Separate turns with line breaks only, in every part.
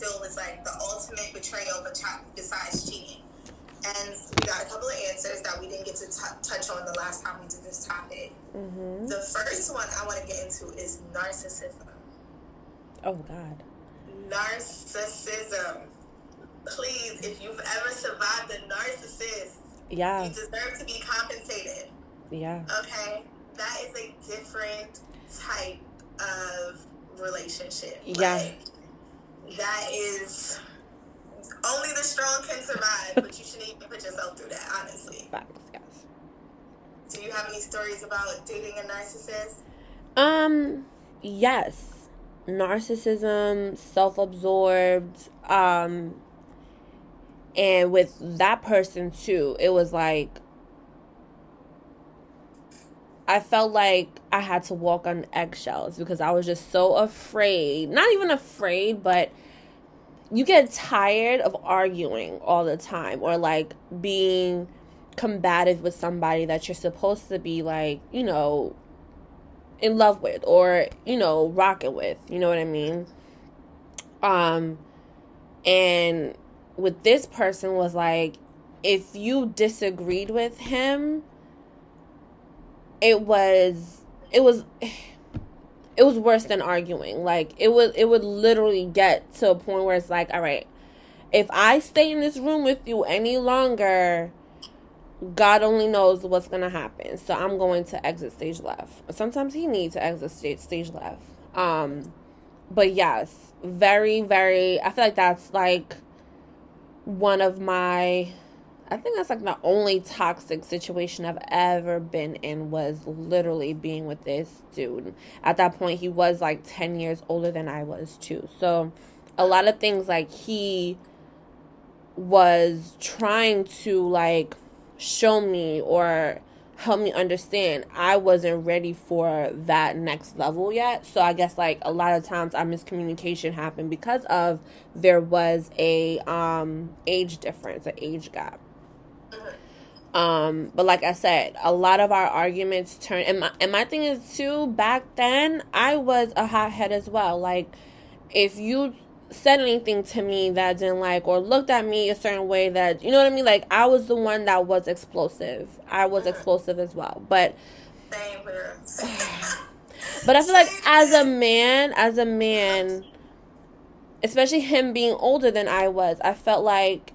feel was like the ultimate betrayal besides cheating? And we got a couple of answers that we didn't get to t- touch on the last time we did this topic. Mm-hmm. The first one I want to get into is narcissism.
Oh, God.
Narcissism. Please, if you've ever survived a narcissist,
yeah.
you deserve to be compensated.
Yeah.
Okay? That is a different type of relationship.
Yeah.
Like, that is only the strong can survive, but you shouldn't even put yourself through that, honestly.
Facts, yes.
Do you have any stories about dating a narcissist?
Um, yes. Narcissism, self absorbed, um, and with that person too, it was like I felt like I had to walk on eggshells because I was just so afraid. Not even afraid, but you get tired of arguing all the time or like being combative with somebody that you're supposed to be like, you know, in love with or, you know, rocking with. You know what I mean? Um and with this person was like if you disagreed with him, it was it was it was worse than arguing. Like it would it would literally get to a point where it's like, all right, if I stay in this room with you any longer, God only knows what's gonna happen. So I'm going to exit stage left. Sometimes he needs to exit stage stage left. Um, but yes, very very. I feel like that's like one of my I think that's like the only toxic situation I've ever been in was literally being with this dude. At that point, he was like 10 years older than I was, too. So, a lot of things like he was trying to like show me or help me understand I wasn't ready for that next level yet. So I guess like a lot of times our miscommunication happened because of there was a um age difference, an age gap. Um, but like I said, a lot of our arguments turn and my and my thing is too, back then I was a hothead as well. Like if you said anything to me that I didn't like or looked at me a certain way that you know what I mean, like I was the one that was explosive. I was explosive as well. But But I feel like as a man, as a man, especially him being older than I was, I felt like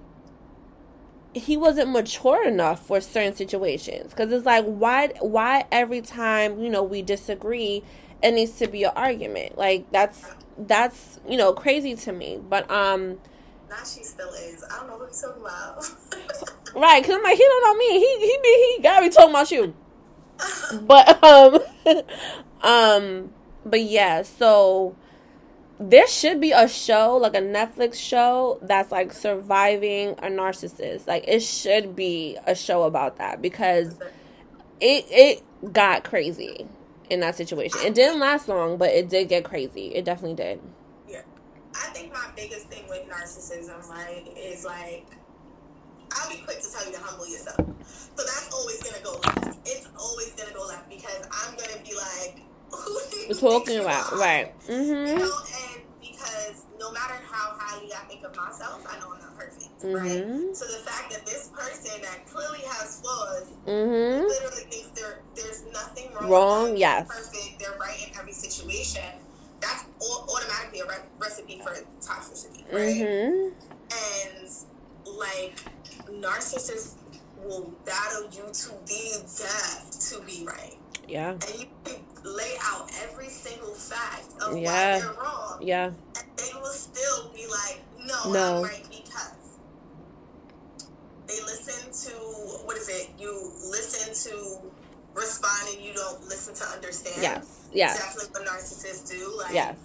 he wasn't mature enough for certain situations. Because it's like why why every time you know we disagree it needs to be an argument? Like that's that's you know crazy to me. But um
now she still is. I don't know what he's talking about.
Right because i'm like he don't know me. He he he, he gotta be talking about you. But um um but yeah so there should be a show like a Netflix show that's like surviving a narcissist. Like it should be a show about that because it it got crazy in that situation. It didn't last long, but it did get crazy. It definitely did.
Yeah. I think my biggest thing with narcissism, right, is like I'll be quick to tell you to humble yourself. So that's always gonna go left. It's always gonna go left because I'm gonna be like
talking about right.
Mm-hmm. You know, and because no matter how highly I think of myself, I know I'm not perfect, mm-hmm. right? So the fact that this person that clearly has flaws, mm-hmm. literally thinks there there's nothing wrong.
Wrong, yes.
Perfect. They're right in every situation. That's automatically a re- recipe for toxicity, right? Mm-hmm. And like narcissists will battle you to the death to be right.
Yeah.
And you can lay out every single fact of yeah. why they're wrong.
Yeah.
And they will still be like, no, no. I'm right because. They listen to, what is it? You listen to respond and you don't listen to understand.
Yes. Yes.
Definitely what narcissists do. Like,
yes.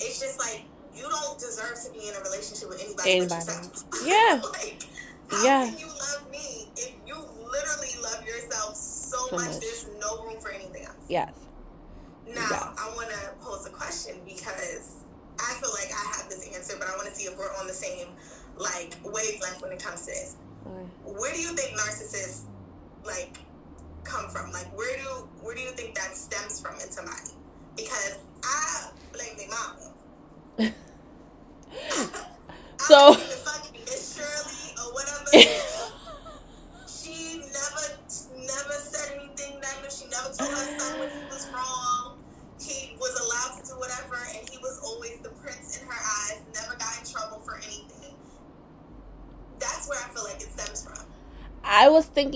It's just like, you don't deserve to be in a relationship with anybody, anybody. but yourself.
Yeah.
like, how yeah. can you love me if you literally love yourself so, so much, much, there's no room for anything else.
Yes.
Now, yes. I want to pose a question because I feel like I have this answer, but I want to see if we're on the same like wavelength when it comes to this. Where do you think narcissists like come from? Like, where do where do you think that stems from in somebody? Because I blame their mama.
So.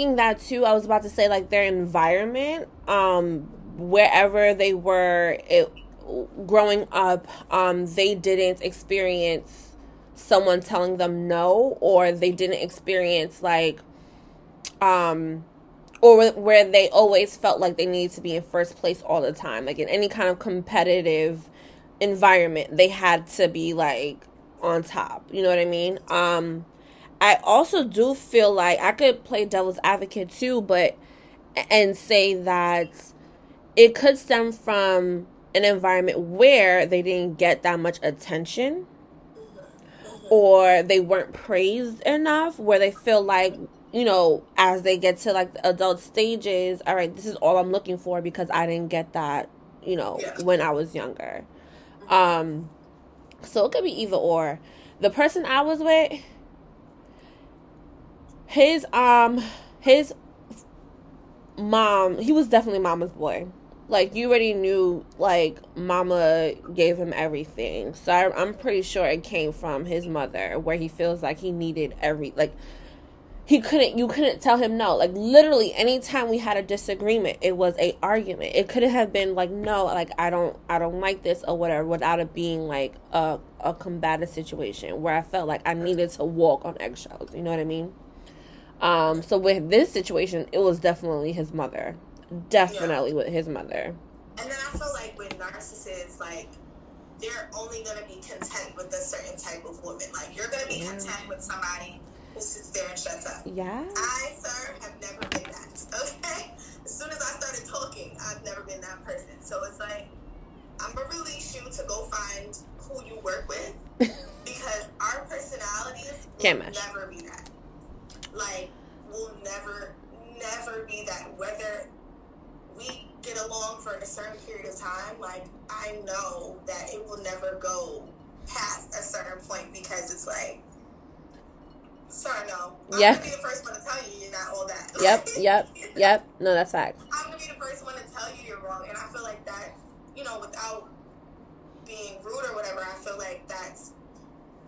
Thinking that too. I was about to say like their environment, um, wherever they were, it, growing up, um, they didn't experience someone telling them no or they didn't experience like um or where they always felt like they needed to be in first place all the time like in any kind of competitive environment they had to be like on top you know what i mean um i also do feel like i could play devil's advocate too but and say that it could stem from an environment where they didn't get that much attention or they weren't praised enough where they feel like you know as they get to like the adult stages all right this is all i'm looking for because i didn't get that you know yeah. when i was younger um so it could be either or the person i was with his um his mom he was definitely mama's boy. Like you already knew like mama gave him everything. So I, i'm pretty sure it came from his mother where he feels like he needed every like he couldn't you couldn't tell him no. Like literally anytime we had a disagreement it was a argument. It couldn't have been like no like i don't i don't like this or whatever without it being like a, a combative situation where i felt like i needed to walk on eggshells. You know what i mean um so with this situation it was definitely his mother definitely yeah. with his mother.
And then I feel like with narcissists, like they're only gonna be content with a certain type of woman. Like you're gonna be yeah. content with somebody who sits there and shuts up.
Yeah.
I, sir, have never been that. Okay. As soon as I started talking, I've never been that person. So it's like I'm gonna release you to go find who you work with because our personalities Can't never be that. Like, will never, never be that. Whether we get along for a certain period of time, like I know that it will never go past a certain point because it's like, sorry, no. I'm
yeah.
gonna be the first one to tell you you're not all that.
Yep, yep, yep. No, that's fact.
I'm gonna be the first one to tell you you're wrong, and I feel like that, you know, without being rude or whatever, I feel like that's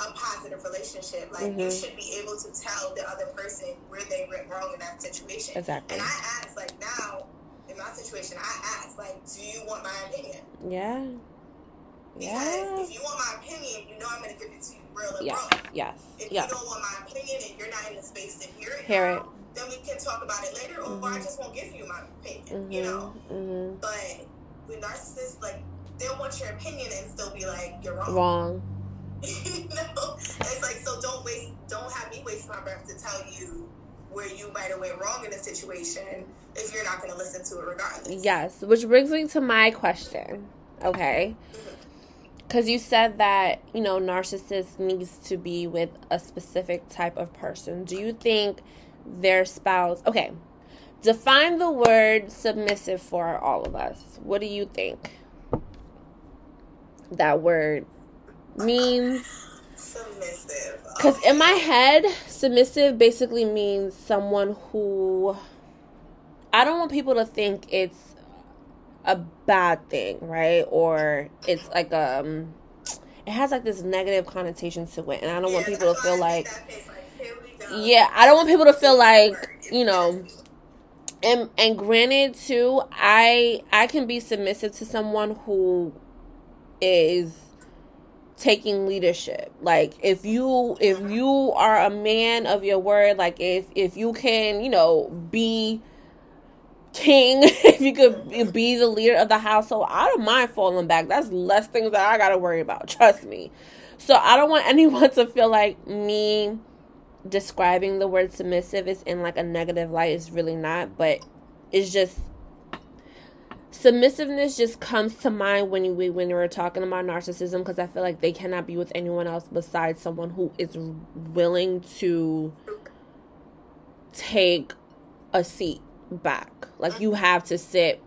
a positive relationship. Like mm-hmm. you should be able to tell the other person where they went wrong in that situation.
Exactly.
And I ask, like now in my situation, I ask, like, do you want my opinion?
Yeah.
Because yeah. if you want my opinion, you know I'm going to give it to you real and
yes.
raw.
Yes.
If
yes.
you don't want my opinion and you're not in the space to hear it,
hear
now,
it.
then we can talk about it later, or, mm-hmm. or I just won't give you my opinion. Mm-hmm. You know.
Mm-hmm.
But with narcissists, like they'll want your opinion and still be like, you're wrong.
Wrong.
you know, it's like so. Don't waste. Don't have me waste my breath to tell you where you might have went wrong in a situation if you're not going to listen to it regardless.
Yes, which brings me to my question. Okay. Mm-hmm. Because you said that, you know, narcissist needs to be with a specific type of person. Do you think their spouse. Okay. Define the word submissive for all of us. What do you think that word means?
Submissive.
Because in my head, submissive basically means someone who. I don't want people to think it's a bad thing, right? Or it's like um it has like this negative connotation to it and I don't yeah, want people to feel like, like Yeah, I don't want people to feel like, you know, and and granted too, I I can be submissive to someone who is taking leadership. Like if you if you are a man of your word like if if you can you know be king if you could be the leader of the household i don't mind falling back. That's less things that i gotta worry about trust me. So i don't want anyone to feel like me describing the word submissive is in like a negative light. It's really not but it's just submissiveness just comes to mind when you when were talking about narcissism because I feel like they cannot be with anyone else besides someone who is willing to take a seat back. Like you have to sit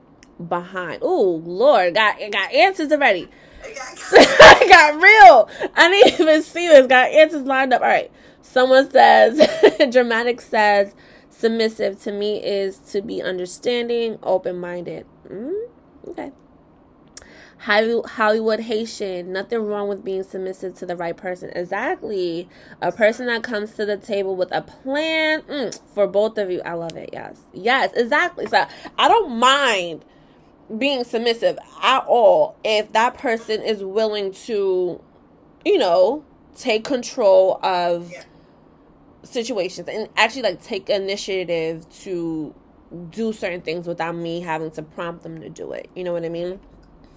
behind. Oh Lord, got got answers already. I got real. I didn't even see this. Got answers lined up. All right. Someone says, dramatic says, submissive to me is to be understanding, open minded. Mm, okay. Hollywood Haitian, nothing wrong with being submissive to the right person. Exactly. A person that comes to the table with a plan mm, for both of you. I love it. Yes. Yes, exactly. So I don't mind being submissive at all if that person is willing to, you know, take control of yeah. Situations and actually like take initiative to do certain things without me having to prompt them to do it. You know what I mean?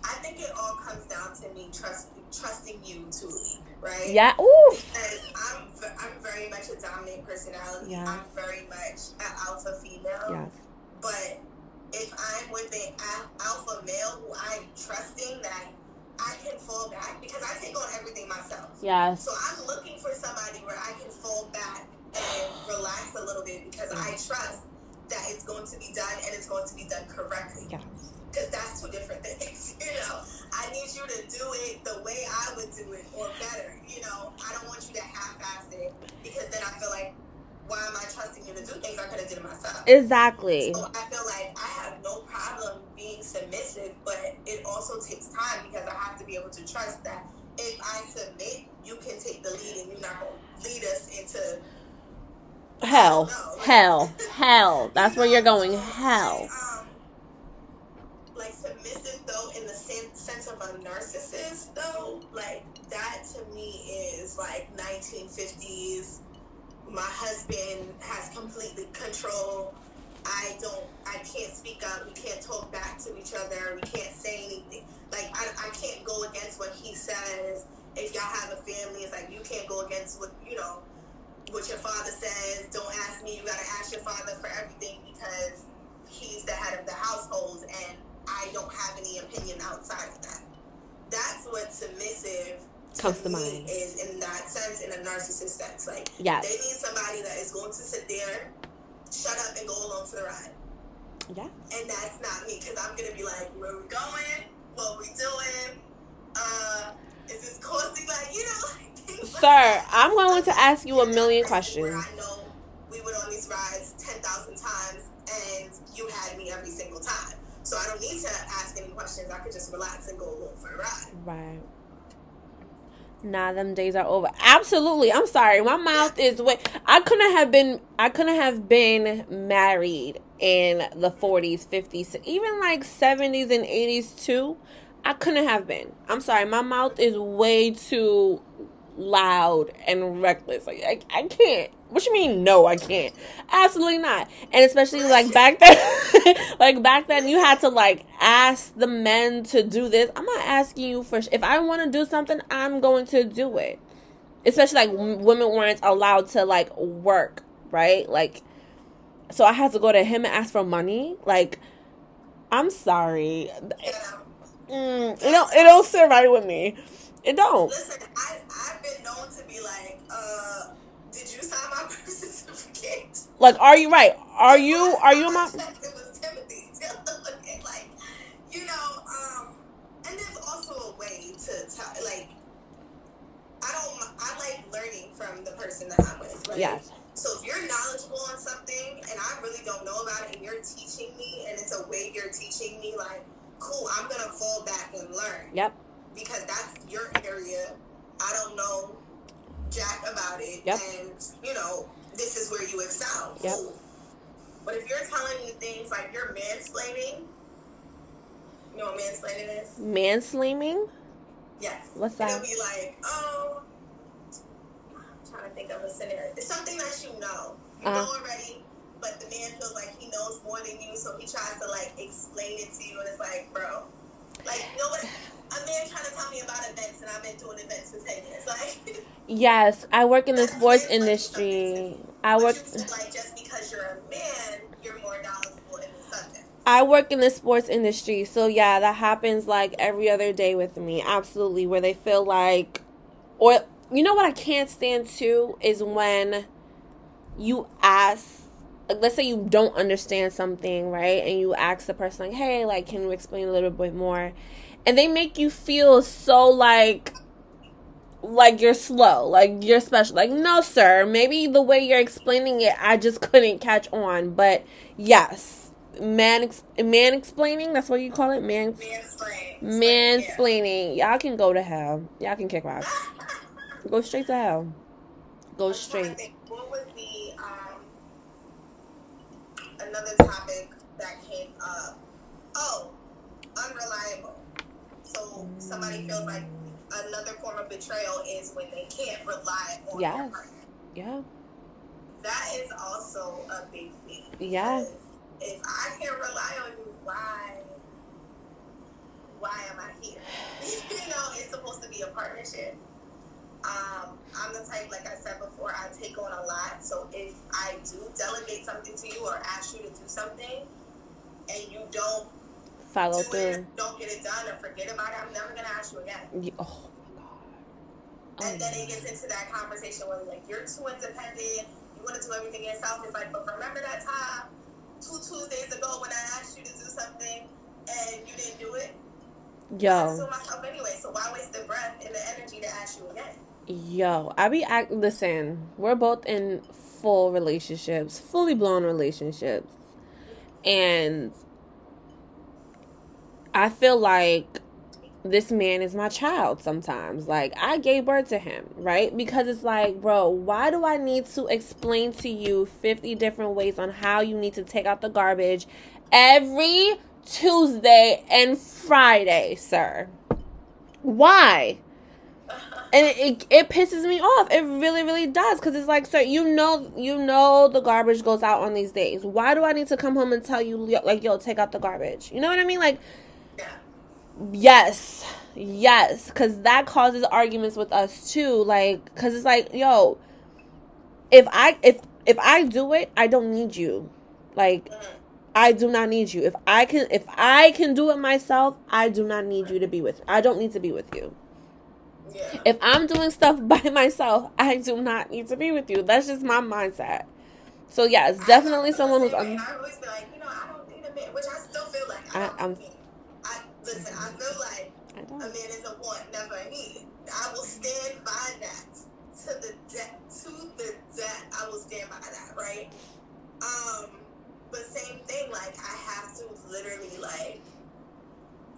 I think it all comes down to me trust, trusting you to lead, right?
Yeah. Ooh.
Because I'm, I'm very much a dominant personality. Yeah. I'm very much an alpha female.
Yes.
But if I'm with an alpha male who I'm trusting that I can fall back because I take on everything myself.
Yes.
So I'm looking for somebody where I can fall back and relax a little bit because I mm. trust that it's going to be done and it's going to be done correctly.
Yes.
Because that's two different things. You know, I need you to do it the way I would do it or better. You know, I don't want you to half-ass it because then I feel like why am I trusting you to do things I could have did it myself?
Exactly.
So I feel like I have no problem being submissive, but it also takes time because I have to be able to trust that if I submit, you can take the lead and you're not going to lead us into
hell, hell, hell. That's where you're going. Hell.
Um, like submissive though, in the sense of a narcissist though, like that to me is like 1950s my husband has complete control. I don't, I can't speak up. We can't talk back to each other. We can't say anything. Like, I, I can't go against what he says. If y'all have a family, it's like you can't go against what, you know, what your father says. Don't ask me. You got to ask your father for everything because he's the head of the household and I don't have any opinion outside of that. That's what submissive
comes to mind
is in that sense in a narcissist sense like
yes.
they need somebody that is going to sit there shut up and go along for the ride
yes.
and that's not me because i'm gonna be like where we going what we doing uh is this costing like you know
sir i'm going to ask you a million questions
i know we went on these rides 10,000 times and you had me every single time so i don't need to ask any questions i could just relax and go along for a ride
right Nah, them days are over. Absolutely. I'm sorry. My mouth is way. I couldn't have been. I couldn't have been married in the 40s, 50s, even like 70s and 80s too. I couldn't have been. I'm sorry. My mouth is way too loud and reckless. Like I, I can't. What you mean? No, I can't. Absolutely not. And especially like back then, like back then, you had to like ask the men to do this. I'm not asking you for. If I want to do something, I'm going to do it. Especially like women weren't allowed to like work, right? Like, so I had to go to him and ask for money. Like, I'm sorry. Mm, it don't. It don't sit right with me. It don't.
Listen, I I've been known to be like, uh, did you sign my birth certificate?
Like, are you right? Are you are you my?
It was Timothy. like, you know, um, and there's also a way to tell, like, I don't, I like learning from the person that I'm with. Right?
Yes.
So if you're knowledgeable on something and I really don't know about it, and you're teaching me, and it's a way you're teaching me, like, cool, I'm gonna fall back and learn.
Yep
because that's your area. I don't know jack about it,
yep.
and you know this is where you excel.
Yep.
But if you're telling me things like you're mansplaining, you know what mansplaining is?
Mansplaining.
Yes.
What's that?
It'll be like, oh, I'm trying to think of a scenario. It's something that you know. You uh-huh. know already, but the man feels like he knows more than you, so he tries to like explain it to you, and it's like, bro, like, you know what? A man trying to tell me about events, and I've been doing events for ten years. Like,
yes, I work in the sports industry. I work
like just because you're a man, you're more knowledgeable in the subject.
I work in the sports industry, so yeah, that happens like every other day with me. Absolutely, where they feel like, or you know what I can't stand too is when you ask like let's say you don't understand something right and you ask the person like hey like can you explain a little bit more and they make you feel so like like you're slow, like you're special. Like, no, sir, maybe the way you're explaining it, I just couldn't catch on. But yes, man, ex- man explaining. That's what you call it, man. Mansplaining. Mansplaining. Yeah. Y'all can go to hell. Y'all can kick rocks. go straight to hell. Go straight.
What was the another topic that came up? Oh, unreliable. So somebody feels like another form of betrayal is when they can't rely on yes. their partner.
Yeah.
That is also a big thing.
Yeah.
If I can't rely on you, why? Why am I here? you know, it's supposed to be a partnership. Um, I'm the type, like I said before, I take on a lot. So if I do delegate something to you or ask you to do something, and you don't
follow through.
don't get it done or forget about it, I'm never gonna ask you again.
You, oh my god.
Oh and then it gets into that conversation where like you're too independent, you want to do everything yourself. It's like, but remember that time two Tuesdays ago when I asked you to do something and you didn't do it?
Yo.
I do myself anyway, so why waste the breath and the energy to ask you again?
Yo, I be act. Listen, we're both in full relationships, fully blown relationships, and I feel like this man is my child sometimes. Like, I gave birth to him, right? Because it's like, bro, why do I need to explain to you 50 different ways on how you need to take out the garbage every Tuesday and Friday, sir? Why? And it, it, pisses me off. It really, really does. Cause it's like, sir, you know, you know, the garbage goes out on these days. Why do I need to come home and tell you, like, yo, take out the garbage? You know what I mean? Like, Yes. Yes, cuz that causes arguments with us too like cuz it's like, yo, if I if if I do it, I don't need you. Like I do not need you. If I can if I can do it myself, I do not need you to be with. I don't need to be with you. Yeah. If I'm doing stuff by myself, I do not need to be with you. That's just my mindset. So yeah, it's definitely someone who's.
Un- I always be like, you know, I don't need a man, which I still feel like I, I am Listen, I feel like a man is a want, never a need. I will stand by that to the death. To the death, I will stand by that. Right. Um. But same thing. Like I have to literally like.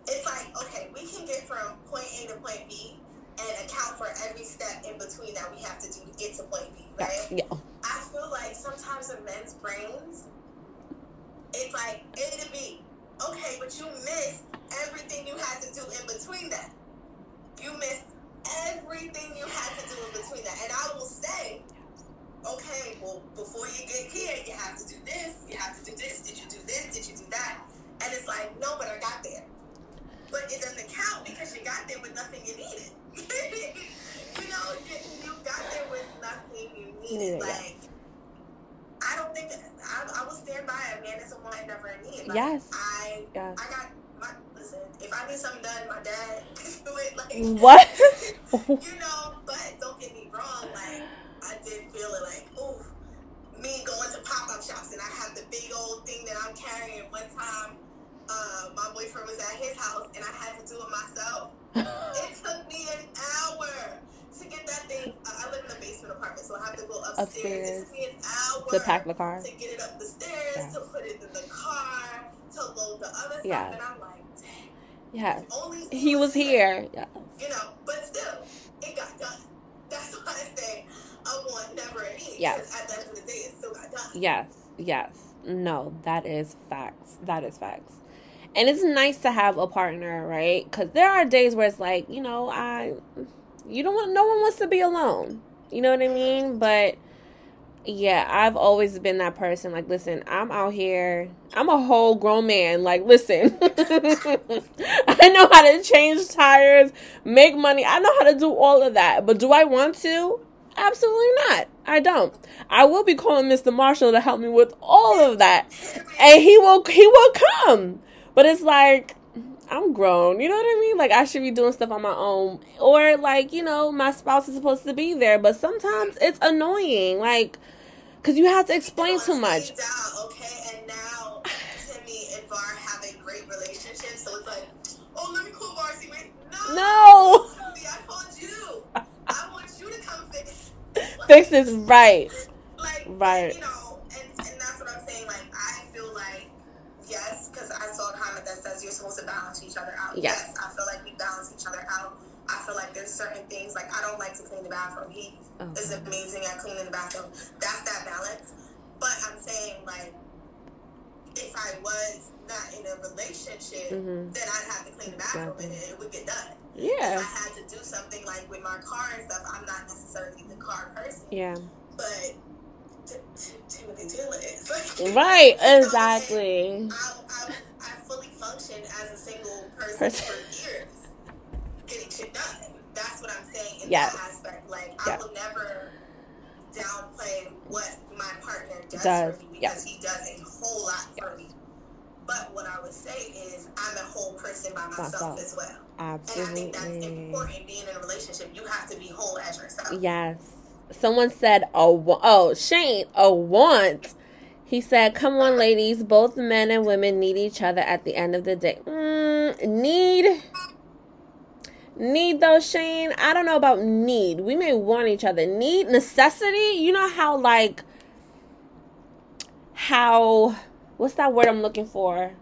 It's like okay, we can get from point A to point B and account for every step in between that we have to do to get to point B, right?
Yeah.
I feel like sometimes in men's brains, it's like A to B. Okay, but you missed everything you had to do in between that. You missed everything you had to do in between that. And I will say, okay, well, before you get here, you have to do this, you have to do this, did you do this, did you do that? And it's like, no, but I got there. But it doesn't count because you got there with nothing you needed. you know, you, you got there with nothing you needed. Yeah. Like, I don't think I, I will stand by a man is a one never need. Like,
yes.
I,
yes.
I got my, listen, if I need something done, my dad can do it. Like
what?
you know, but don't get me wrong. Like I did feel it. Like ooh, me going to pop up shops and I have the big old thing that I'm carrying. One time, uh, my boyfriend was at his house and I had to do it myself. it took me an hour to get that thing. Uh, I live in a basement apartment, so I have to go upstairs. upstairs. It took me an hour
to pack the car,
to get it up the stairs, yes. to put it in the car, to load the other yeah. stuff, and I'm like, dang.
Yeah. He was here.
Yeah. You know, but still, it got done. That's why I say I want never a. Yes. At the end of the day, it still got done.
Yes. Yes. No, that is facts. That is facts. And it's nice to have a partner, right? Because there are days where it's like, you know, I, you don't want, no one wants to be alone. You know what I mean? But yeah, I've always been that person. Like, listen, I'm out here. I'm a whole grown man. Like, listen, I know how to change tires, make money. I know how to do all of that. But do I want to? Absolutely not. I don't. I will be calling Mr. Marshall to help me with all of that, and he will. He will come. But it's like I'm grown. You know what I mean? Like I should be doing stuff on my own. Or like, you know, my spouse is supposed to be there, but sometimes it's annoying. Like cuz you have to explain too much.
Down, okay? And now Timmy and Var have a great relationship, so it's like oh, let me call Marcy. Wait, no.
No.
I called you. I want you to come fix.
Like, fix this right.
Like,
right.
You know, is amazing at cleaning the bathroom. That's that balance. But I'm saying, like, if I was not in a relationship, mm-hmm. then I'd have to clean the bathroom exactly. and it would get done.
Yeah.
If I had to do something like with my car and stuff, I'm not necessarily the car person.
Yeah.
But Timothy Taylor is.
Right, exactly.
I, I, I, fully functioned as a single person, person. for years, getting shit done. That's what I'm saying in yes. that aspect. Like, yeah. I will never downplay what my partner does, does. for me because he does a whole lot for me. But what I would say is, I'm a whole person by myself, myself. as well.
Absolutely.
And I think that's important. Being in a relationship, you have to be whole as yourself.
Yes. Someone said, "Oh, oh, Shane, a want." He said, "Come on, ladies. Both men and women need each other at the end of the day. Mm, need." Need though, Shane? I don't know about need. We may want each other. Need, necessity. You know how like how what's that word I'm looking for?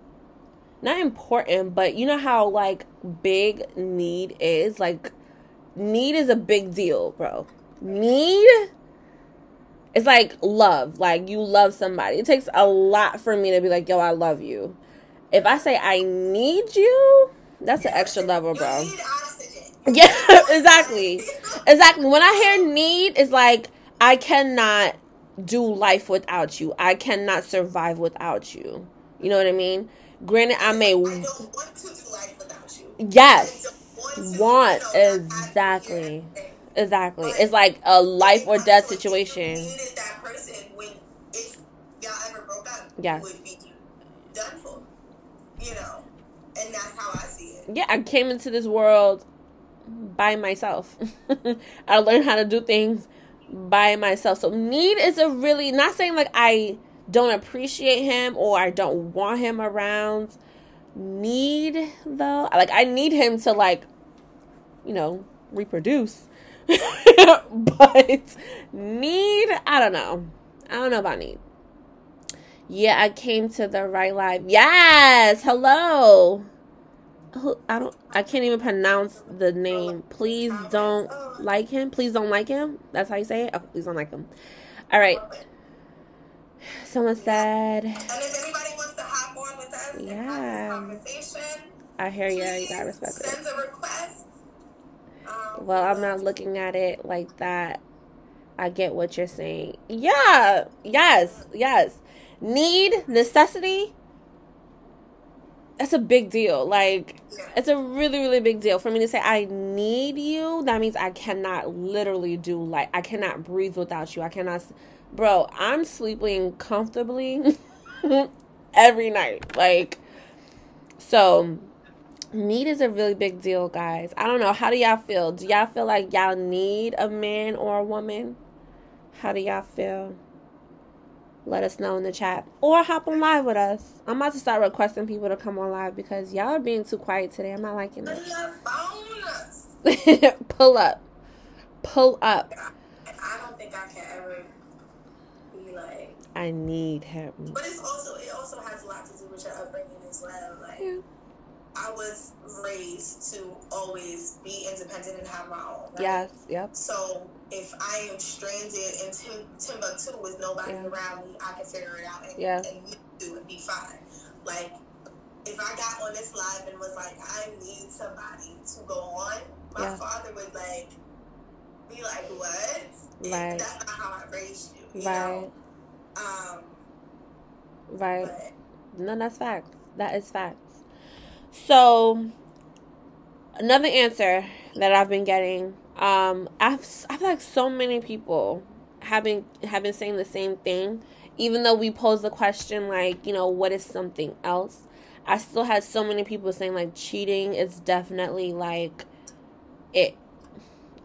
Not important, but you know how like big need is? Like need is a big deal, bro. Need it's like love. Like you love somebody. It takes a lot for me to be like, yo, I love you. If I say I need you, that's an extra level, bro. Yeah, exactly. Exactly. When I hear need, it's like I cannot do life without you. I cannot survive without you. You know what I mean? Granted, I may. I
don't want to do life without you.
Yes. Want, want. exactly. Exactly. But it's like a life or death situation.
that person when if y'all ever broke up,
yes.
would be done for. You know, and that's how I see it.
Yeah, I came into this world by myself. I learned how to do things by myself. So need is a really not saying like I don't appreciate him or I don't want him around. Need though, like I need him to like, you know, reproduce. but need, I don't know. I don't know about need. Yeah, I came to the right live. Yes, hello. I don't I can't even pronounce the name. Please don't like him. Please don't like him. That's how you say it. Oh, please don't like him. All right. Someone said.
And if anybody wants to hop on with us, yeah. conversation.
I hear you. You gotta respect
it. a request.
Um, well, I'm not looking at it like that. I get what you're saying. Yeah. Yes. Yes. Need necessity that's a big deal. Like it's a really really big deal for me to say I need you. That means I cannot literally do like I cannot breathe without you. I cannot Bro, I'm sleeping comfortably every night. Like so need is a really big deal, guys. I don't know. How do y'all feel? Do y'all feel like y'all need a man or a woman? How do y'all feel? Let us know in the chat or hop on live with us. I'm about to start requesting people to come on live because y'all are being too quiet today. I'm not liking it. Pull up. Pull up.
I don't think I can ever be like.
I need help.
But it's also it also has a lot to do with your upbringing as well. Like yeah. I was raised to always be independent and have my own.
Right? Yes. Yep.
So if I am stranded in Tim- Timbuktu with nobody yeah. around me, I can figure it out and,
yeah.
and do and be fine. Like if I got on this live and was like, I need somebody to go on, my yeah. father would like be like, What?
Right.
That's not how I raised you. you
right.
Know? Um
Right. But, no, that's facts. That is facts. So another answer that I've been getting um, I've I feel like so many people have been have been saying the same thing, even though we posed the question like, you know, what is something else? I still had so many people saying like cheating is definitely like it.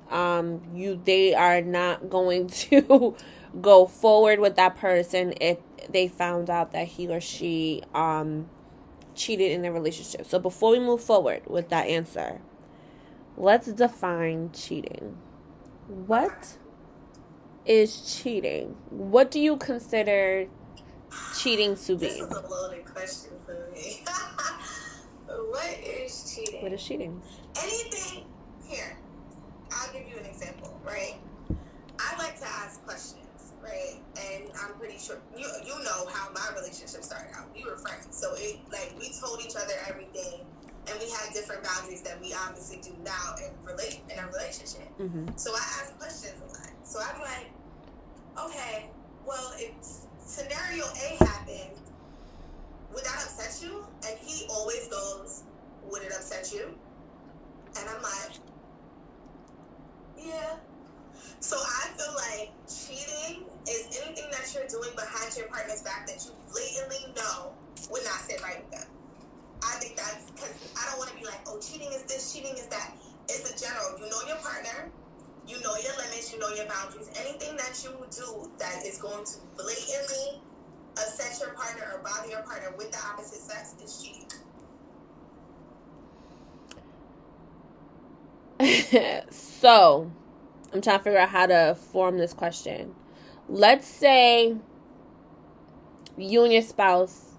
Um, you they are not going to go forward with that person if they found out that he or she um cheated in their relationship. So before we move forward with that answer, let's define cheating. What is cheating? What do you consider cheating to be?
This is a loaded question for me. what is cheating?
What is cheating?
Anything. Here, I'll give you an example, right? I like to ask questions, right? And I'm pretty sure you you know how my relationship started out. We were friends, so it like we told each other everything, and we had different boundaries that we obviously do now in relate in a relationship. Mm-hmm. So I ask questions a lot. So I'm like, okay, well, if scenario A happened, would that upset you? And he always goes, would it upset you? And I'm like, yeah. So I feel like cheating is anything that you're doing behind your partner's back that you blatantly know would not sit right with them. I think that's because I don't want to be like, oh, cheating is this, cheating is that. It's a general. You know your partner, you know your limits, you know your boundaries. Anything that you do that is going to blatantly upset your partner or bother your partner with the opposite sex is cheating.
so, I'm trying to figure out how to form this question. Let's say you and your spouse,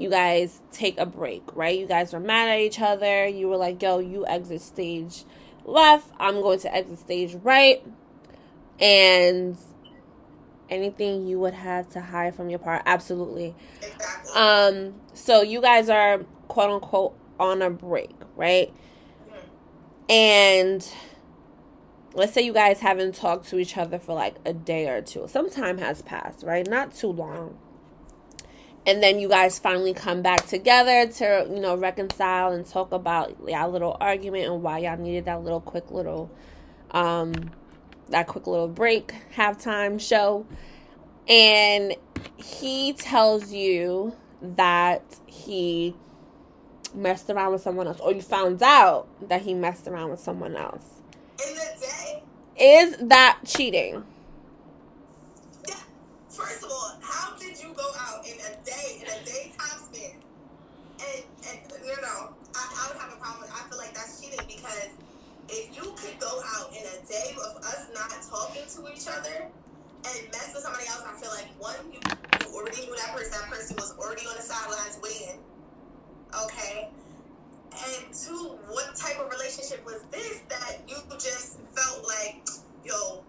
you guys take a break, right? You guys were mad at each other. You were like, yo, you exit stage left. I'm going to exit stage right. And anything you would have to hide from your partner, absolutely. Exactly. Um, so you guys are quote unquote on a break, right? And let's say you guys haven't talked to each other for like a day or two. Some time has passed, right? Not too long. And then you guys finally come back together to, you know, reconcile and talk about y'all little argument and why y'all needed that little quick little um that quick little break, halftime show. And he tells you that he messed around with someone else, or you found out that he messed around with someone else.
In the day?
Is that cheating?
Yeah. First of all, how did go out in a day, in a daytime span? And, and you know, I, I would have a problem. I feel like that's cheating because if you could go out in a day of us not talking to each other and mess with somebody else, I feel like one, you, you already knew that person. That person was already on the sidelines waiting Okay. And two, what type of relationship was this that you just felt like, yo,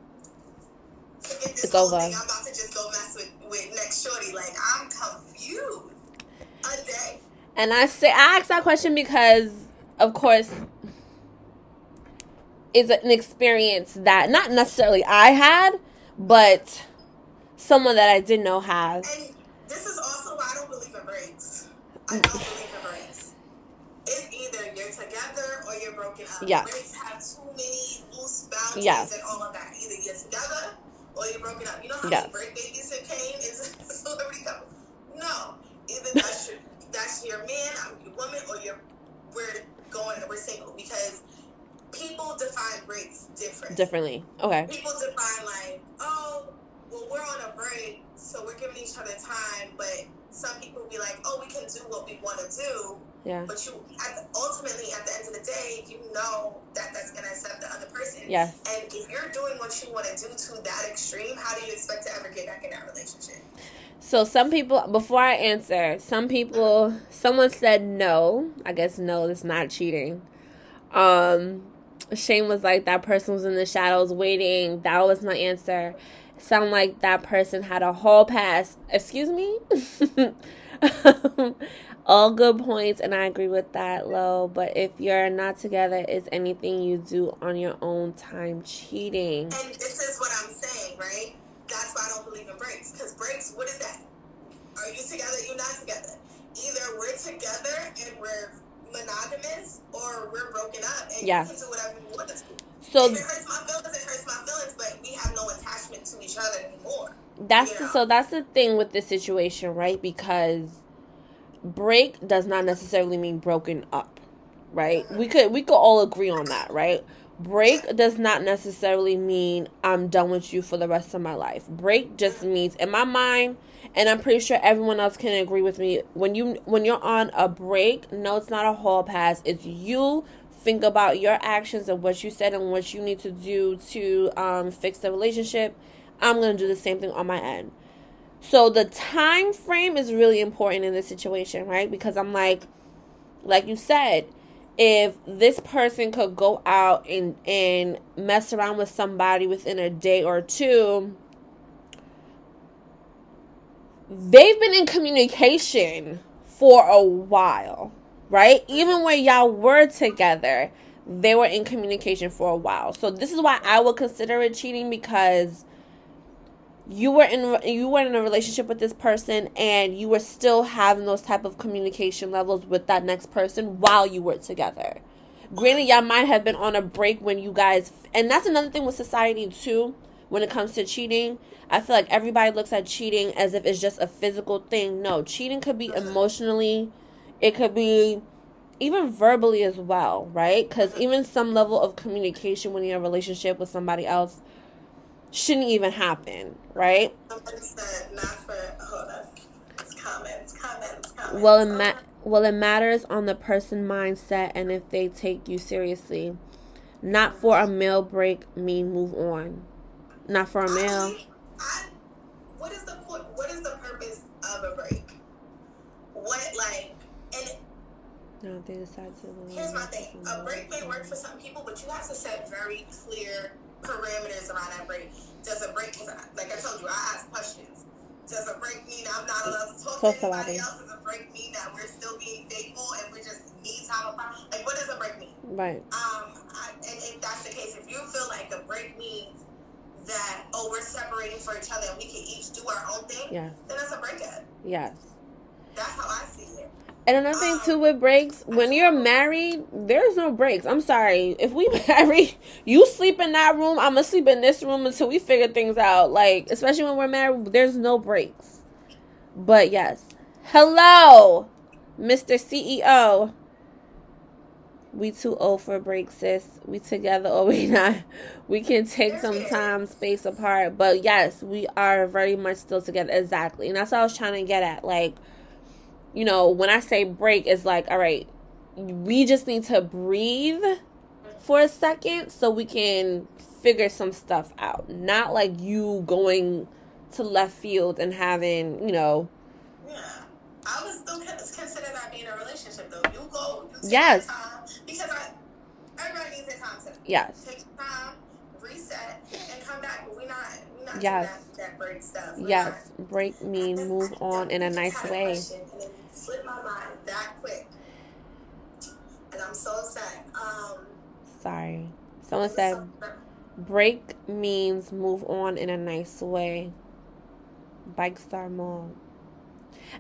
forget this it's whole over. thing. I'm about to just go mess with, with next shorty. Like, I'm confused. A day.
And I say I asked that question because, of course, it's an experience that not necessarily I had, but someone that I didn't know has.
And this is also why I don't believe in breaks. I don't believe in breaks. It's either you're together or you're broken up. Yes. Breaks have too many loose boundaries yes. and all of that. Either you're together or you're broken up. You know how yes. many break babies have came into a celebrity couple? No. Either that's your that's your man, I'm your woman, or you're we're going we're single because people define breaks different.
Differently. Okay.
People define like, oh, well we're on a break, so we're giving each other time, but some people be like, oh, we can do what we want to do
yeah.
But you, at, ultimately, at the end of the day, you know that that's going to accept the other person.
Yes.
And if you're doing what you want to do to that extreme, how do you expect to ever get back in that relationship?
So some people, before I answer, some people, someone said no. I guess no, it's not cheating. Um, Shane was like that person was in the shadows waiting. That was my answer. Sound like that person had a whole past. Excuse me. all good points and i agree with that Lo but if you're not together is anything you do on your own time cheating?
And this is what i'm saying right? That's why i don't believe in breaks because breaks what is that? Are you together? You're not together. Either we're together and we're monogamous or we're broken up and yes. you can do whatever you want to do. So if it hurts my feelings it hurts my feelings but we have no attachment to each other anymore
that's you know? so that's the thing with this situation right? Because break does not necessarily mean broken up, right? We could we could all agree on that, right? Break does not necessarily mean I'm done with you for the rest of my life. Break just means in my mind and I'm pretty sure everyone else can agree with me when you when you're on a break, no it's not a hall pass. It's you think about your actions and what you said and what you need to do to um, fix the relationship. I'm to do the same thing on my end. So the time frame is really important in this situation, right? Because I'm like like you said, if this person could go out and and mess around with somebody within a day or two they've been in communication for a while right even when y'all were together they were in communication for a while so this is why i would consider it cheating because you were in you were in a relationship with this person and you were still having those type of communication levels with that next person while you were together. Granted y'all might have been on a break when you guys and that's another thing with society too when it comes to cheating. I feel like everybody looks at cheating as if it's just a physical thing. No cheating could be emotionally it could be even verbally as well right? Because even some level of communication when you're in a relationship with somebody else shouldn't even happen, right? Well, it ma- well, it matters on the person mindset and if they take you seriously. Not for a male break mean move on. Not for a male.
I, what is the point? What is the purpose of a break? What like and.
no, they decide
to. Here's my thing: a break may work for some people, but you have to set very clear parameters around that break. Does a break, like I told you, I ask questions. Does a break mean I'm not allowed to talk to anybody else? Does a break mean that we're still being faithful and we just need time apart? Like, what does a break mean?
Right.
Um, I, and if that's the case, if you feel like a break means that oh we're separating for each other and we can each do our own thing,
yes.
then that's a breakup.
Yes.
That's how I see it.
And another thing too with breaks, when you're married, there's no breaks. I'm sorry. If we marry, you sleep in that room, I'm gonna sleep in this room until we figure things out. Like, especially when we're married, there's no breaks. But yes. Hello, Mr. CEO. We too old for breaks, sis. We together or we not. We can take some time, space apart. But yes, we are very much still together. Exactly. And that's what I was trying to get at. Like, you know, when I say break, it's like, all right, we just need to breathe for a second so we can figure some stuff out. Not like you going to left field and having, you know.
Yeah. I would still consider that being a relationship, though. You go, you take
yes.
time, because I, everybody needs their time to
yes.
take time, reset, and come back. We're not, we're not
yes.
that, that break stuff.
We're yes. Not, break mean move on in a nice way
slipped my mind that quick. And I'm so upset. Um,
Sorry. Someone said break means move on in a nice way. Bike Star Mall.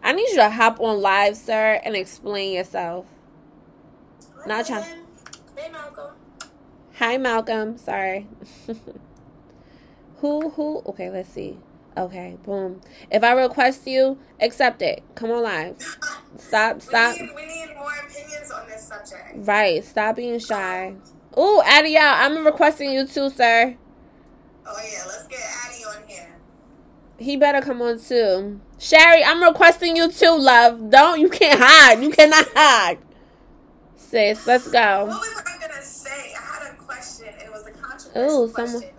I need you to hop on live, sir, and explain yourself.
Hi, Not trying. Hey, Malcolm.
Hi, Malcolm. Sorry. who? Who? Okay, let's see. Okay, boom. If I request you, accept it. Come on live. Stop, stop.
We need, we need more opinions on this subject.
Right. Stop being shy. Ooh, Addie out. I'm requesting you too, sir.
Oh yeah, let's get Addie on here.
He better come on too. Sherry, I'm requesting you too, love. Don't you can't hide. You cannot hide. Sis, let's
go. What was I gonna say? I had a question. It was a controversial Ooh, question.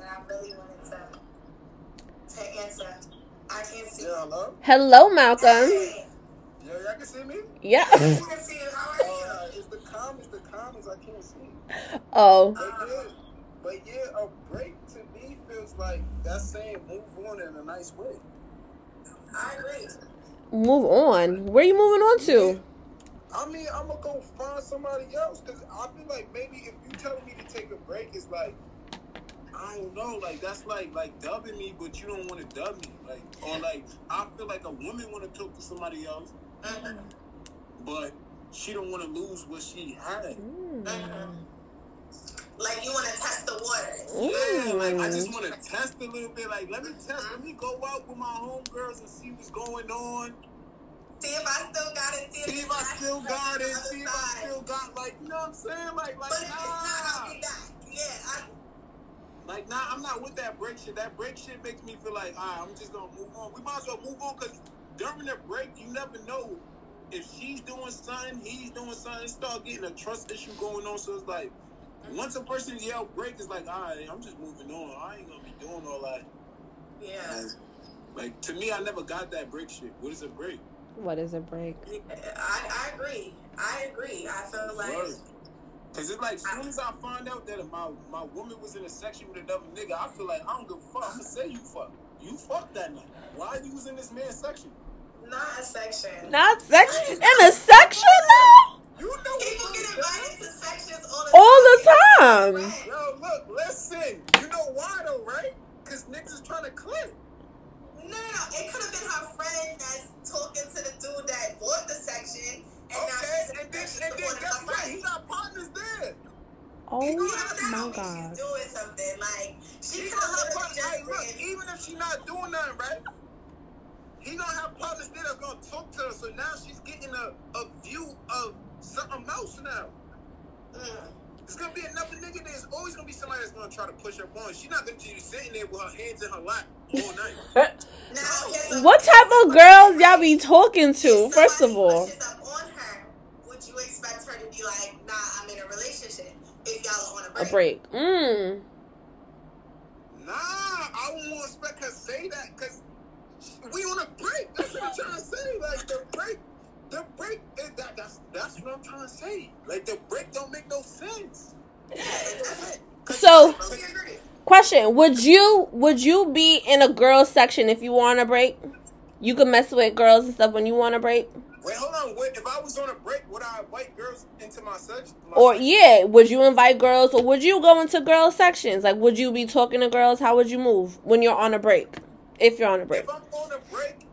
Someone...
hello.
Hello, Malcolm.
Hey. Yeah, y'all can see me?
Yeah.
I can see you. How are you?
Uh, it's the comments, the comments I can't see.
Oh.
But yeah, but yeah, a break to me feels like that's saying move on in a nice way.
I agree.
Move on? Where are you moving on to?
Yeah. I mean, I'm gonna go find somebody else because I feel like maybe if you telling me to take a break, it's like I don't know, like that's like like dubbing me, but you don't want to dub me, like or like I feel like a woman want to talk to somebody else, mm-hmm. but she don't want to lose what she had. Mm.
Mm-hmm. Like you want to test the waters.
Yeah, like I just want to test a little bit. Like let me test. Let me go out with my homegirls and see what's going on.
See if I still got it.
See, if I still got it. See if I still got like you know what I'm saying. Like like
but nah. If it's not, I'll be back. yeah, I,
Like, nah, I'm not with that break shit. That break shit makes me feel like, all right, I'm just gonna move on. We might as well move on because during the break, you never know if she's doing something, he's doing something. Start getting a trust issue going on. So it's like, mm-hmm. once a person yell break, it's like, all right, I'm just moving on. I ain't gonna be doing all that.
yeah.
Like to me, I never got that break shit. What is a break?
What is a break?
I, I agree. I agree. I feel like
Word. Cause it's like, as soon as I find out that my my woman was in a section with another nigga, I feel like I don't give a fuck. I'm gonna say you fuck. You fuck that night. Why are you was in this man's section?
not a section.
Not section in a section though.
You know
People get invited to sections all the
All the time.
Right.
Yo, look, listen. You know why though, right? Cause niggas is trying to click.
No, no, no. It could have been her friend that's talking to the dude that bought the section, and now
Okay,
she's
and then,
she's
and then
supporting
guess
her
what?
friend.
He got partners there.
Oh
You know,
my
that don't
god.
She's doing something like she
He
could
gonna have
have
partners. Hey, look, even if she's not doing nothing, right? He gonna have partners there that's gonna talk to her. So now she's getting a, a view of something else now.
Mm.
It's gonna be another nigga. There's always gonna be somebody that's gonna try to push her on. She's not gonna just be sitting there with her hands in her lap all night.
Now,
What type of girls y'all be talking to? First of all,
pushes up on her, would you expect her to be like, "Nah, I'm in a relationship"? If y'all are on a break,
a break. Mmm.
Nah, I won't want expect her to say that because we on a break. That's what I'm trying to say. Like the break, the break is that. That's that's what I'm trying to say. Like the break don't make no sense.
Yeah, that's it.
So, question: Would you would you be in a girls section if you want a break? You can mess with girls and stuff when you want a break,
Wait, hold on. Wait, if I was on a break, would I invite girls into my section? My
or
section?
yeah, would you invite girls or would you go into girls sections? Like, would you be talking to girls? How would you move when you're on a break? If you're on a break,
If I'm on a break,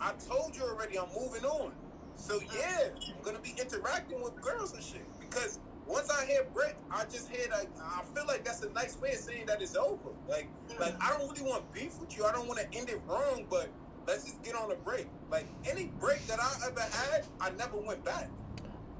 I told you already. I'm moving on. So yeah, I'm gonna be interacting with girls and shit because once I hear break, I just hear like I feel like that's a nice way of saying that it's over. Like like I don't really want beef with you. I don't want to end it wrong, but let's just get on a break. Like any break that I ever had, I never went back.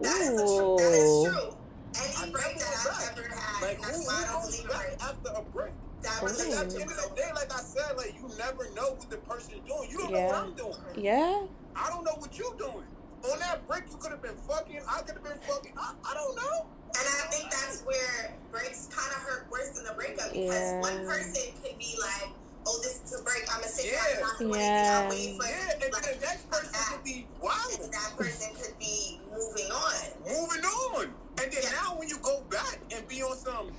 That is, a true, that is true. Any
never
break that I've ever had,
Like
that's
who,
why I
who
don't
goes
believe
back
break.
after a break?
That
Because at the end of the day, like I said, like you never know what the person's doing. You don't know what I'm doing.
yeah.
I don't know what you're doing. On that break, you could have been fucking. I could have been fucking. I, I don't know.
And I think that's where breaks kind of hurt worse than the breakup because
Yeah.
one person could be like, "Oh, this is a break. I'm gonna sit
Yeah.
and not.
Yeah.
I'm waiting for.
Yeah, and then
Like,
the next person
that.
could be uh, wild.
And that person could be moving on.
Moving on. And then
Yeah.
now when you go back and be on some,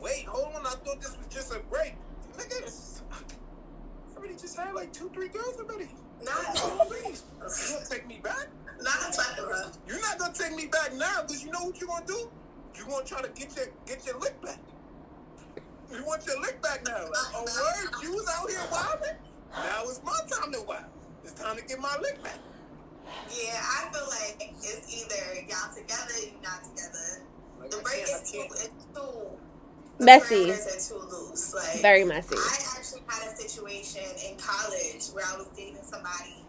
wait, hold on, I thought this was just a break. Nigga, it's- I already just had like two, three girls already.
Not,
Please, you gonna take me back?
not a.
You're not gonna take me back now because you know what you're gonna do? You're gonna try to get your get your lick back. You want your lick back now. Like, oh word, you was out here wilding. Now it's my time to wild. It's time to get my lick back.
Yeah, I feel like it's either y'all together, or you not together.
Like,
The
I
break is too, it's too. the
Messy.
are too loose. Like
Very messy.
I actually had a situation in college where I was dating somebody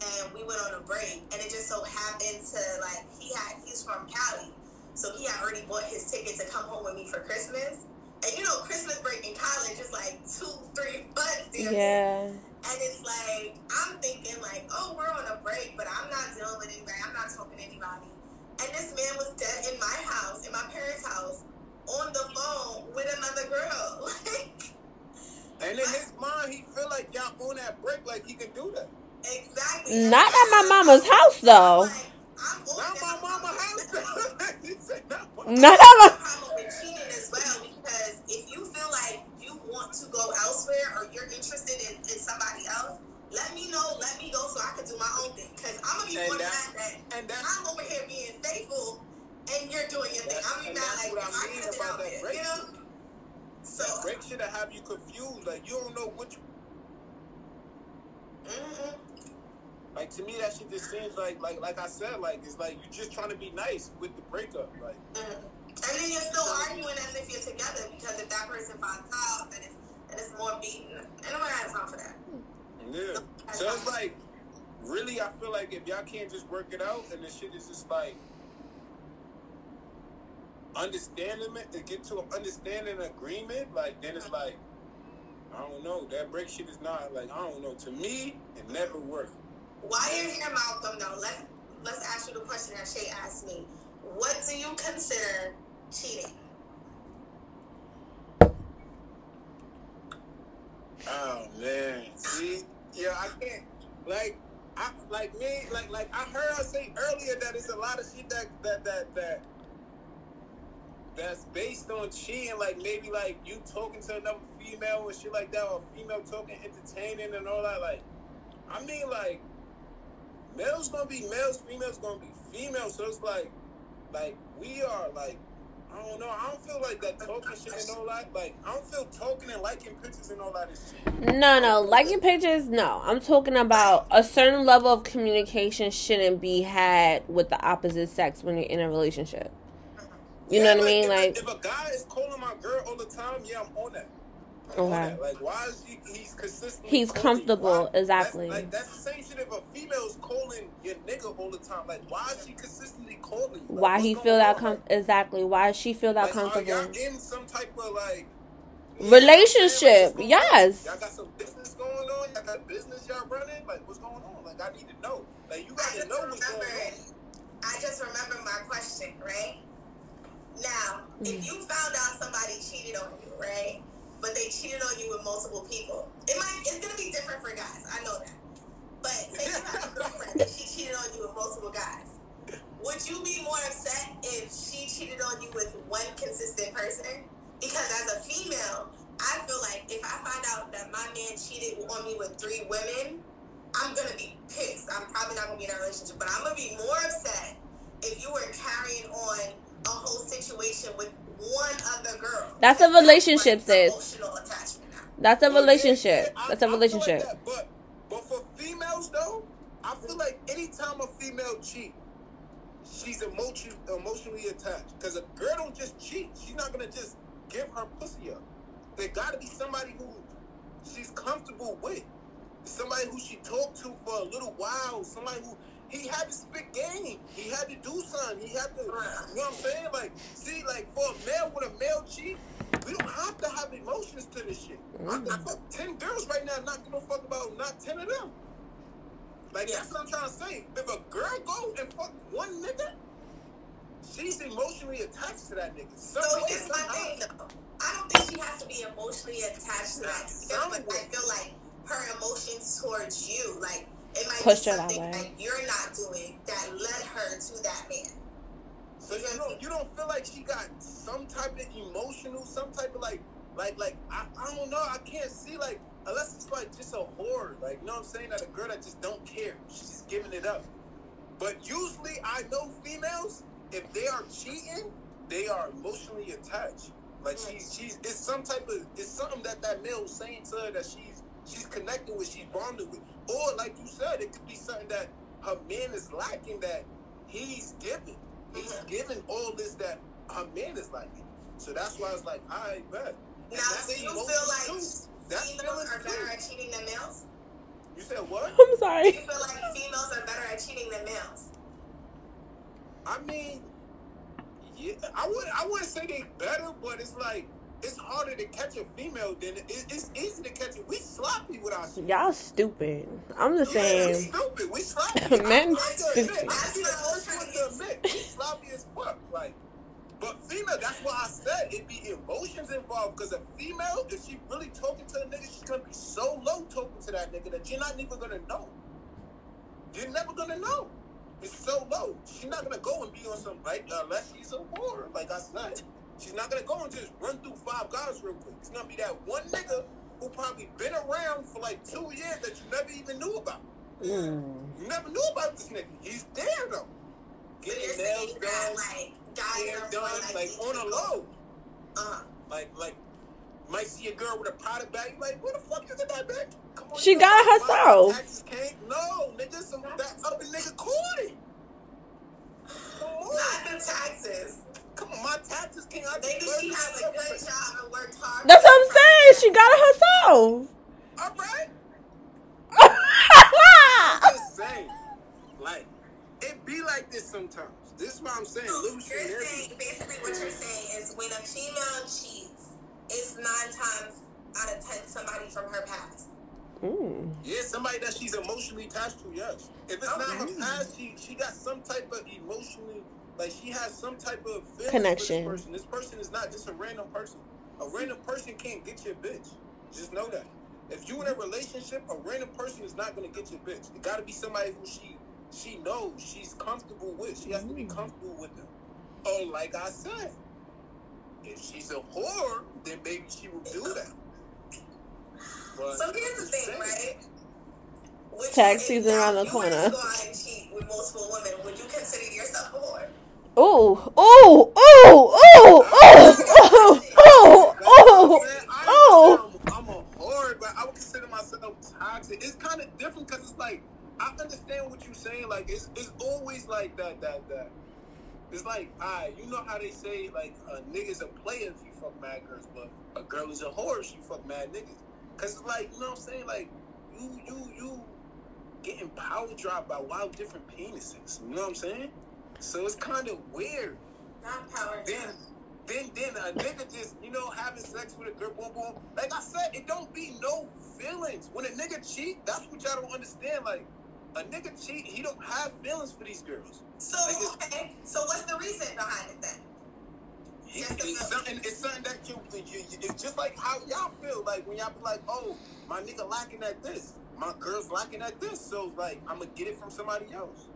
and we went on a break and it just so happened to like he had he's from Cali. So he had already bought his ticket to come home with me for Christmas. And you know, Christmas break in college is like two, three months. damn near.
Yeah.
And it's like I'm thinking like, oh, we're on a break, but I'm not dealing with anybody. I'm not talking to anybody. And this man was dead in my house, in my parents' house, on the phone with another girl. Like
And in his mind, he feel like y'all on that break, like he can do that.
exactly.
Not at my mama's house though.
Like, I'm on
Not my
that.
mama house. he said not my
Not at
I
my.
have a problem with cheating as well because if you feel like you want to go elsewhere or you're interested in, in somebody else, let me know, let me go so I can do my own thing. Because I'm gonna be
And
more
that's-
mad that
And that's
I'm over here being faithful and you're doing your thing. I'm
And
be like
what I
I
mean
could have been
about
out
that
there,
break.
you know. So,
that break shit that have you confused. Like you don't know which.
mm-mm.
Like to me, that shit just seems like, like, like I said, like it's like you're just trying to be nice with the breakup. Like
Mm. and then you're still arguing as if you're together because if that person finds out, then it's then it's more beating. And nobody has time for that.
yeah. So it's like, really, I feel like if y'all can't just work it out, and the shit is just like, understanding it, to get to an understanding agreement, like then it's like, I don't know, that break shit is not like I don't know. To me, it never worked.
While you're here, Malcolm, though, let's let's ask you the question that Shea asked me. What do you consider cheating?
Oh man, see, yeah, I can't like. I, like me, like like I heard I say earlier that it's a lot of shit that that that that that's based on cheating, like maybe like you talking to another female or shit like that, or female talking entertaining and all that. Like, I mean, like males gonna be males, females gonna be females. So it's like, like we are like I don't know. I don't feel like that talking shit and all that. Like, I don't feel talking and liking pictures and all that shit.
No, no. Liking pictures, no. I'm talking about a certain level of communication shouldn't be had with the opposite sex when you're in a relationship. You yeah, know what like, I mean? Like,
if a guy is calling my girl all the time, yeah, I'm on that. Okay. Like, why is he? He's consistent.
He's comfortable. Why, exactly.
That's, like, that's the same shit. If a female's calling your nigga all the time, like, why is she consistently calling? Like,
why he feel that com- exactly? Why does she feel that like, comfortable?
Are y'all in some type of like
relationship? Yes.
Y'all got some business going on. Y'all got business y'all running. Like, what's going on? Like, I need to know. Like, you got to know what's going on.
I just remember my question, right? Now, mm. if you found out somebody cheated on you, right? But they cheated on you with multiple people. It might it's gonna be different for guys. I know that. But say you have a girlfriend and she cheated on you with multiple guys. Would you be more upset if she cheated on you with one consistent person? Because as a female, I feel like if I find out that my man cheated on me with three women, I'm gonna be pissed. I'm probably not gonna be in a relationship, but I'm gonna be more upset if you were carrying on a whole situation with one other girl.
That's a relationship, sis. That's a relationship. That's a relationship.
Like that, but but for females though, I feel like anytime a female cheat, she's emotion, emotionally attached. Because a girl don't just cheat. She's not gonna just give her pussy up. There gotta be somebody who she's comfortable with. Somebody who she talked to for a little while. Somebody who he had to spit game. He had to do something. He had to, you know what I'm saying? Like, see, like for a male with a male cheat, we don't have to have emotions to this shit. Mm-hmm. I can fuck ten girls right now, not give a fuck about not ten of them. Like that's what I'm trying to say. If a girl go and fuck one nigga, she's emotionally attached to that nigga.
So, so here's my thing though. I don't think she has to be emotionally attached to that. But I feel like her emotions towards you, like it might push be something that, that you're not doing that led her to that man.
So you don't you don't feel like she got some type of emotional, some type of like like like I, I don't know, I can't see like unless it's like just a whore, like you know what I'm saying, that a girl that just don't care. She's just giving it up. But usually I know females, if they are cheating, they are emotionally attached. Like she's she's it's some type of it's something that that male saying to her that she's she's connecting with, she's bonding with. Or like you said, it could be something that her man is lacking that he's giving. He's mm-hmm. giving all this that her man is lacking. So that's why it's like, I bet.
And now, do you feel like that's females are better at cheating than males?
You said what?
I'm sorry.
Do you feel like females are better at cheating than males?
I mean, yeah, I would I wouldn't say they better, but it's like it's harder to catch a female than it, it's easy to catch it. We sloppy with our shit.
Y'all stupid. I'm the yeah, same.
Stupid. We sloppy.
Men stupid.
I be the first one to admit we sloppy as fuck. Like, but female, that's why I said it be emotions involved. Because a female, if she really talking to a nigga, she's gonna be so low talking to that nigga that you're not even gonna know. You're never gonna know. It's so low. She's not gonna go and be on some like unless she's a whore, like I said. She's not gonna go and just run through five guys real quick. It's gonna be that one nigga who probably been around for like two years that you never even knew about. Mm. You never knew about this nigga. He's there though.
Getting nails done, like
hair done, like, like on a low. Uh, like like might see a girl with a product bag. Like, where the fuck is that bag?
Come on, she got it herself.
Taxes came. No, nigga, some that other nigga caught it.
Not the taxes.
Come on, my taxes can't.
Maybe she has a good job and worked hard.
That's what I'm saying. She got it herself.
All right. I'm just saying, like, it be like this sometimes. This is what I'm saying.
So
Little
you're saying basically what you're saying is when a female cheats, it's nine times out of ten somebody from her past.
Mm.
Yeah, somebody that she's emotionally attached to, yes. If it's not her past, she she got some type of emotionally like she has some type of
Connection.
This person. This person is not just a random person. A random person can't get your bitch. Just know that. If you in a relationship, a random person is not gonna get your bitch. It gotta be somebody who she she knows she's comfortable with. She has to be
Mm.
comfortable with them. Oh, like I said, if she's a whore, then maybe she will do that. But
So here's the
I'm
thing,
saying.
right? Would
Tax season around the
you were to
corner.
Go out and cheat with multiple women. Would you consider yourself a whore?
Oh, oh, oh, oh, oh, oh, oh, oh. oh.
I'm a whore, but I would consider myself toxic. It's kind of different because it's like I understand what you're saying. Like it's it's always like that that that. It's like, alright, you know how they say like a nigga's a player if you fuck mad girls, but a girl is a whore if she fuck mad niggas. Cause it's like, you know what I'm saying? Like you you you getting power dropped by wild different penises. You know what I'm saying? So it's kind of weird
Not power.
then then then a nigga just you know having sex with a girl boom boom like i said it don't be no feelings when a nigga cheat that's what y'all don't understand like a nigga cheat he don't have feelings for these girls
So
Like
okay. So what's the reason behind it then?
he, it's- something, it's something that you, you, you it's just like how y'all feel like when y'all be like oh my nigga lacking at this my girl's lacking at this so like i'm gonna get it from somebody else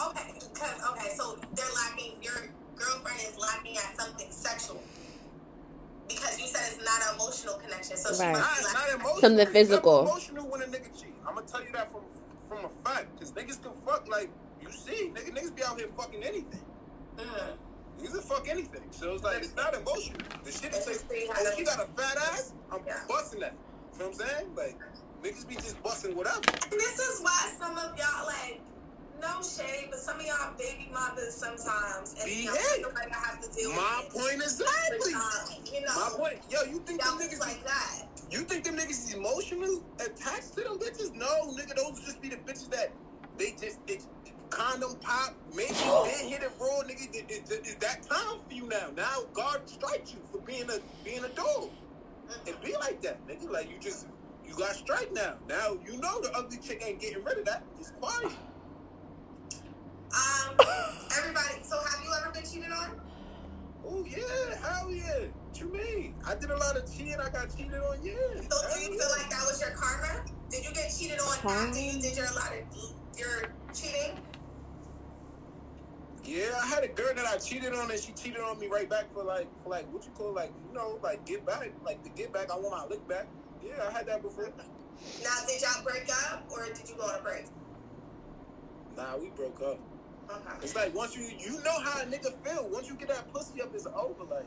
Okay, because okay, so they're lacking. Your girlfriend is lacking at something sexual. Because you said it's not an emotional connection, so she
Right.
must
Nah,
be
it's not
lacking.
emotional.
Something
It's
physical.
emotional when a nigga cheat. I'm gonna tell you that from from a fact. Cause niggas can fuck like you see, nigga, niggas be out here fucking anything.
Mhm.
Niggas will fuck anything. So it's like it's not emotional. The shit is
It's just
like, oh,
they-
she got a fat ass. I'm
Yeah.
busting that. You know what I'm saying? Like niggas be just busting whatever.
And this is why some of y'all like no shade, but some of y'all baby mothers sometimes, and
Be
y'all
it.
like I have to deal
My
with
point
it.
exactly.
Um, you know,
My point. Yo, you think them niggas
like that.
You think them niggas is emotional attached to them bitches? No, nigga, those just be the bitches that they just it's condom pop, maybe then hit it raw, nigga. It, it, it, it's that time for you now. Now God strikes you for being a being a dog. And be like that, nigga. Like you just you got strike now. Now you know the ugly chick ain't getting rid of that. It's quiet.
Um, everybody. So have you ever been cheated on?
Oh yeah, hell yeah. What you mean? I did a lot of cheating. I got cheated on. Yeah.
So do you
yeah.
feel like that was your karma? Did you get cheated on after you did your lot of your cheating?
Yeah, I had a girl that I cheated on, and she cheated on me right back for like, for like what you call like, you know, like get back, like the get back. I want my lick back. Yeah, I had that before.
Now, did y'all break up or did you go on a break?
Nah, we broke up. It's like once you, you know how a nigga feel. Once you get that pussy up, it's over. Like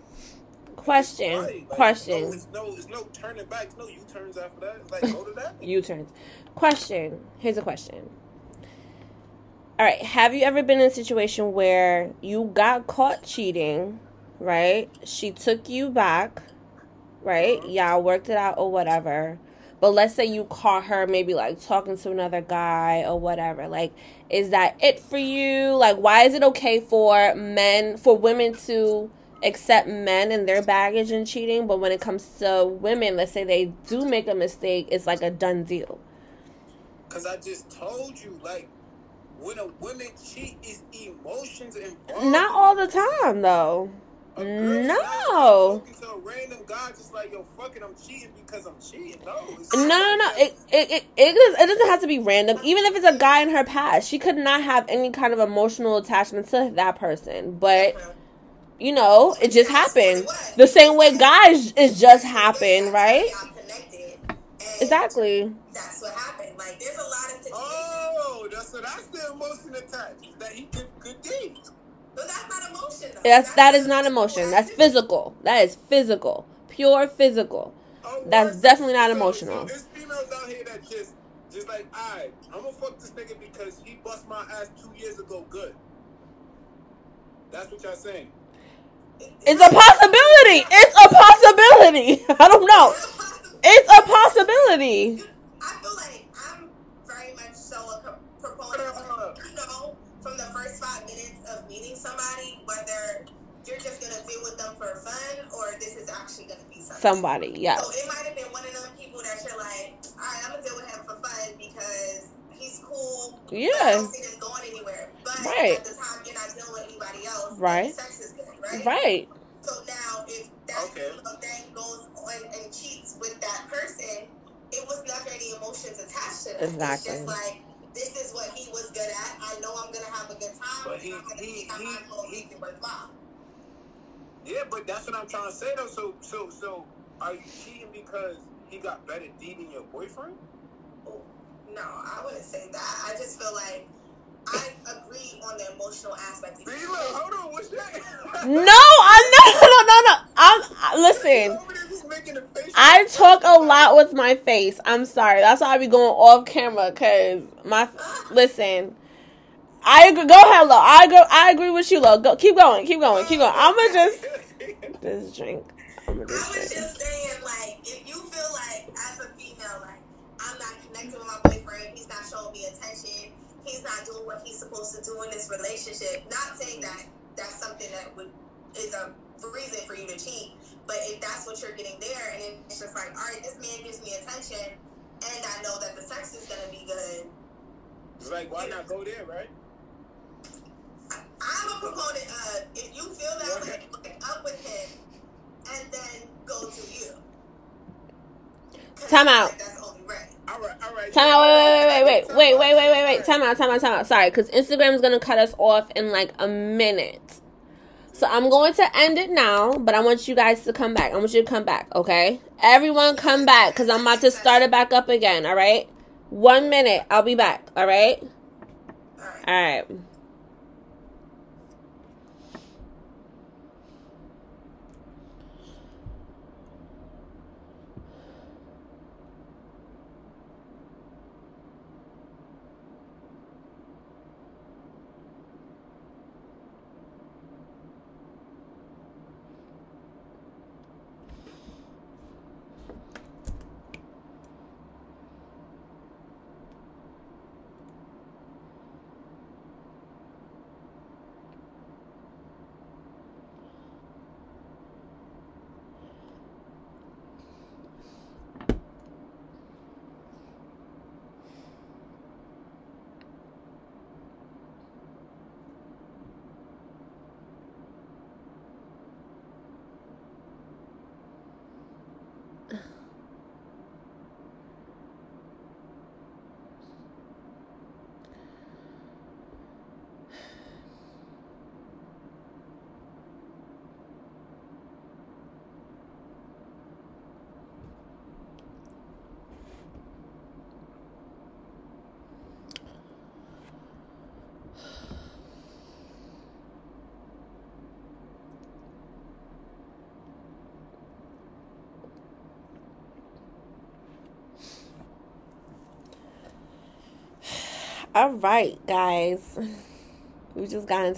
Question,
like,
question.
No, it's no, it's no turning back. It's no U turns after that. It's like go to that.
U turns. Question. Here's a question. All right. Have you ever been in a situation where you got caught cheating, right? She took you back, right?
Uh-huh.
Y'all worked it out or whatever. But let's say you caught her maybe like talking to another guy or whatever. Like, is that it for you? Like, why is it okay for men, for women to accept men and their baggage and cheating? But when it comes to women, let's say they do make a mistake, it's like a done deal.
Cause I just told you, like when a woman cheat, is emotions involved.
Not all the time, though.
A girl is
No.
not talking to random guy just like yo, fucking, I'm cheating because I'm cheating. No,
No, no, no. It, it, it, it, does- it doesn't have to be random. Even if it's a guy in her past, she could not have any kind of emotional attachment to that person. But, you know, it just happened. The same way guys, it just happened, right?
Y'all connected. And
Exactly.
That's what happened. Like, there's a lot of situations.
Oh, that's so that's the emotion attached. That he did good deeds.
But that's not emotion, though.
That's that is
just
not
physical
emotion. That's physical. That is physical. Pure physical.
Oh,
That's
what?
definitely not emotional.
So there's females out here that just, just like, alright, I'm gonna fuck this nigga because he bust my ass two years ago. Good. That's what y'all saying.
It's a possibility. It's a possibility. I don't know. It's a possibility.
I feel like I'm very much so a proponent of, you know, from the first five minutes of meeting somebody whether you're just gonna deal with them for fun or this is actually gonna be something.
somebody. Yeah.
So it might have been one of them people that you're like, all right, I'm gonna deal with him for fun because he's cool.
Yeah.
I don't see him going anywhere. But
right.
at the time, you're not dealing with anybody else.
Right.
Sex is good, right?
Right.
So now, if that
okay.
thing goes on and cheats with that person, it was never any emotions attached to it.
Exactly.
It's just like he was good at. I know I'm gonna have a good time.
But he,
I'm
he,
take he,
he,
my clothes
he-
make it.
Yeah, but that's what I'm trying to say though. So, so, so, are you cheating because he got better D than your boyfriend?
No, I wouldn't say that. I just feel like I agree on the emotional aspect.
See, look, hold on, what's that?
No, I no no no no. I'm listen.
Over there just making a face.
I talk a lot with my face. I'm sorry. That's why I be going off camera because my listen. I agree. Go ahead, Lo. I agree. I agree with you, Lo. Go. Keep going. Keep going. Keep going. I'ma just this drink. I'ma
I was just saying, like, if you feel like as a female, like, I'm not connected with my boyfriend, he's not showing me attention, he's not doing what he's supposed to do in this relationship. Not saying that that's something that would is a reason for you to cheat, but if that's what you're getting there, and it's just like, all right, this man gives me attention, and I know that the sex is gonna be good.
It's like, why not go there, right?
I- I'm a proponent of if you feel that way, hook up with him, and then go to you. 'Cause
Time out.
like That's only right.
All right, all right.
Time out. Wait, wait, wait, wait, wait, wait, wait, wait, wait. Time out. Time out. Time out. Sorry, because Instagram is gonna cut us off in like a minute. So I'm going to end it now, but I want you guys to come back. I want you to come back, okay? Everyone come back because I'm about to start it back up again, all right? One minute. I'll be back, all right?
All right.
All right. All right, guys. We just got into